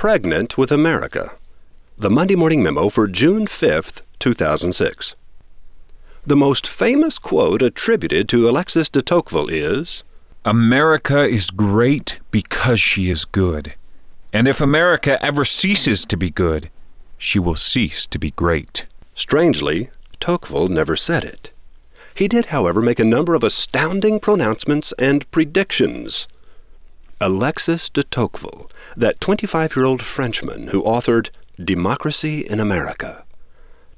Pregnant with America. The Monday Morning Memo for June 5th, 2006. The most famous quote attributed to Alexis de Tocqueville is America is great because she is good. And if America ever ceases to be good, she will cease to be great. Strangely, Tocqueville never said it. He did, however, make a number of astounding pronouncements and predictions. Alexis de Tocqueville, that 25 year old Frenchman who authored Democracy in America,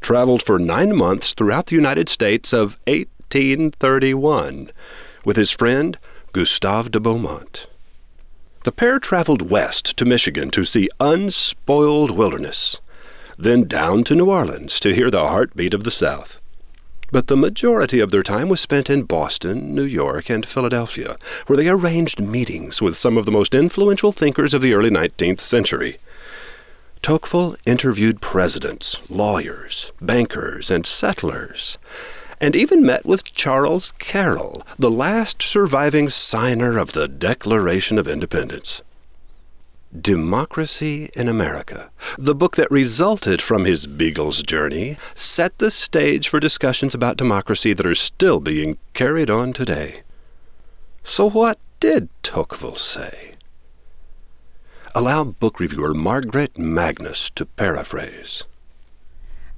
traveled for nine months throughout the United States of 1831 with his friend Gustave de Beaumont. The pair traveled west to Michigan to see unspoiled wilderness, then down to New Orleans to hear the heartbeat of the South. But the majority of their time was spent in Boston, New York, and Philadelphia, where they arranged meetings with some of the most influential thinkers of the early 19th century. Tocqueville interviewed presidents, lawyers, bankers, and settlers, and even met with Charles Carroll, the last surviving signer of the Declaration of Independence. Democracy in America, the book that resulted from his Beagle's journey, set the stage for discussions about democracy that are still being carried on today. So, what did Tocqueville say? Allow book reviewer Margaret Magnus to paraphrase.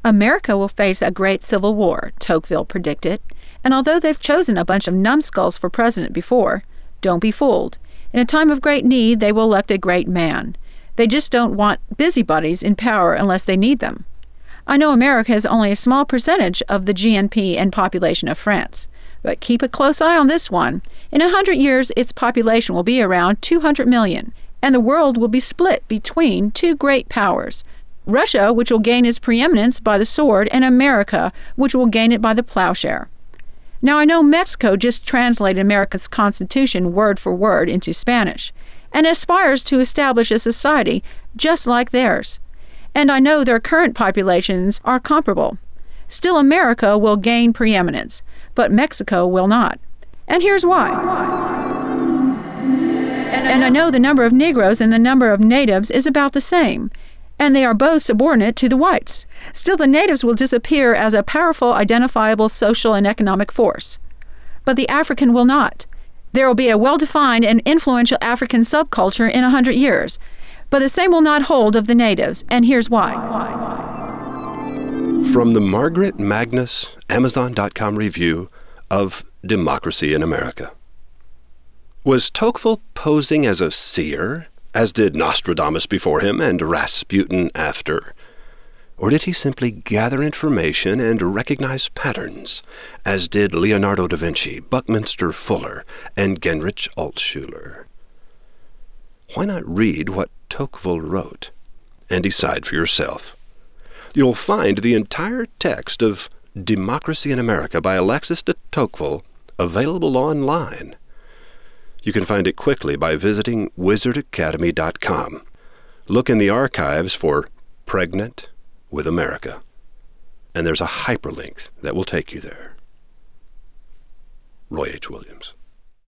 America will face a great civil war, Tocqueville predicted, and although they've chosen a bunch of numbskulls for president before, don't be fooled. In a time of great need, they will elect a great man. They just don't want busybodies in power unless they need them. I know America has only a small percentage of the GNP and population of France, but keep a close eye on this one. In a hundred years, its population will be around 200 million, and the world will be split between two great powers Russia, which will gain its preeminence by the sword, and America, which will gain it by the plowshare. Now, I know Mexico just translated America's Constitution word for word into Spanish and aspires to establish a society just like theirs. And I know their current populations are comparable. Still, America will gain preeminence, but Mexico will not. And here's why. And I know the number of Negroes and the number of natives is about the same, and they are both subordinate to the whites. Still, the natives will disappear as a powerful, identifiable social and economic force. But the African will not. There will be a well defined and influential African subculture in a hundred years, but the same will not hold of the natives, and here's why. From the Margaret Magnus Amazon.com review of Democracy in America. Was Tocqueville posing as a seer, as did Nostradamus before him and Rasputin after? Or did he simply gather information and recognize patterns, as did Leonardo da Vinci, Buckminster Fuller, and Genrich Altshuller? Why not read what Tocqueville wrote and decide for yourself? You'll find the entire text of Democracy in America by Alexis de Tocqueville available online you can find it quickly by visiting wizardacademy.com. Look in the archives for Pregnant with America, and there's a hyperlink that will take you there. Roy H. Williams.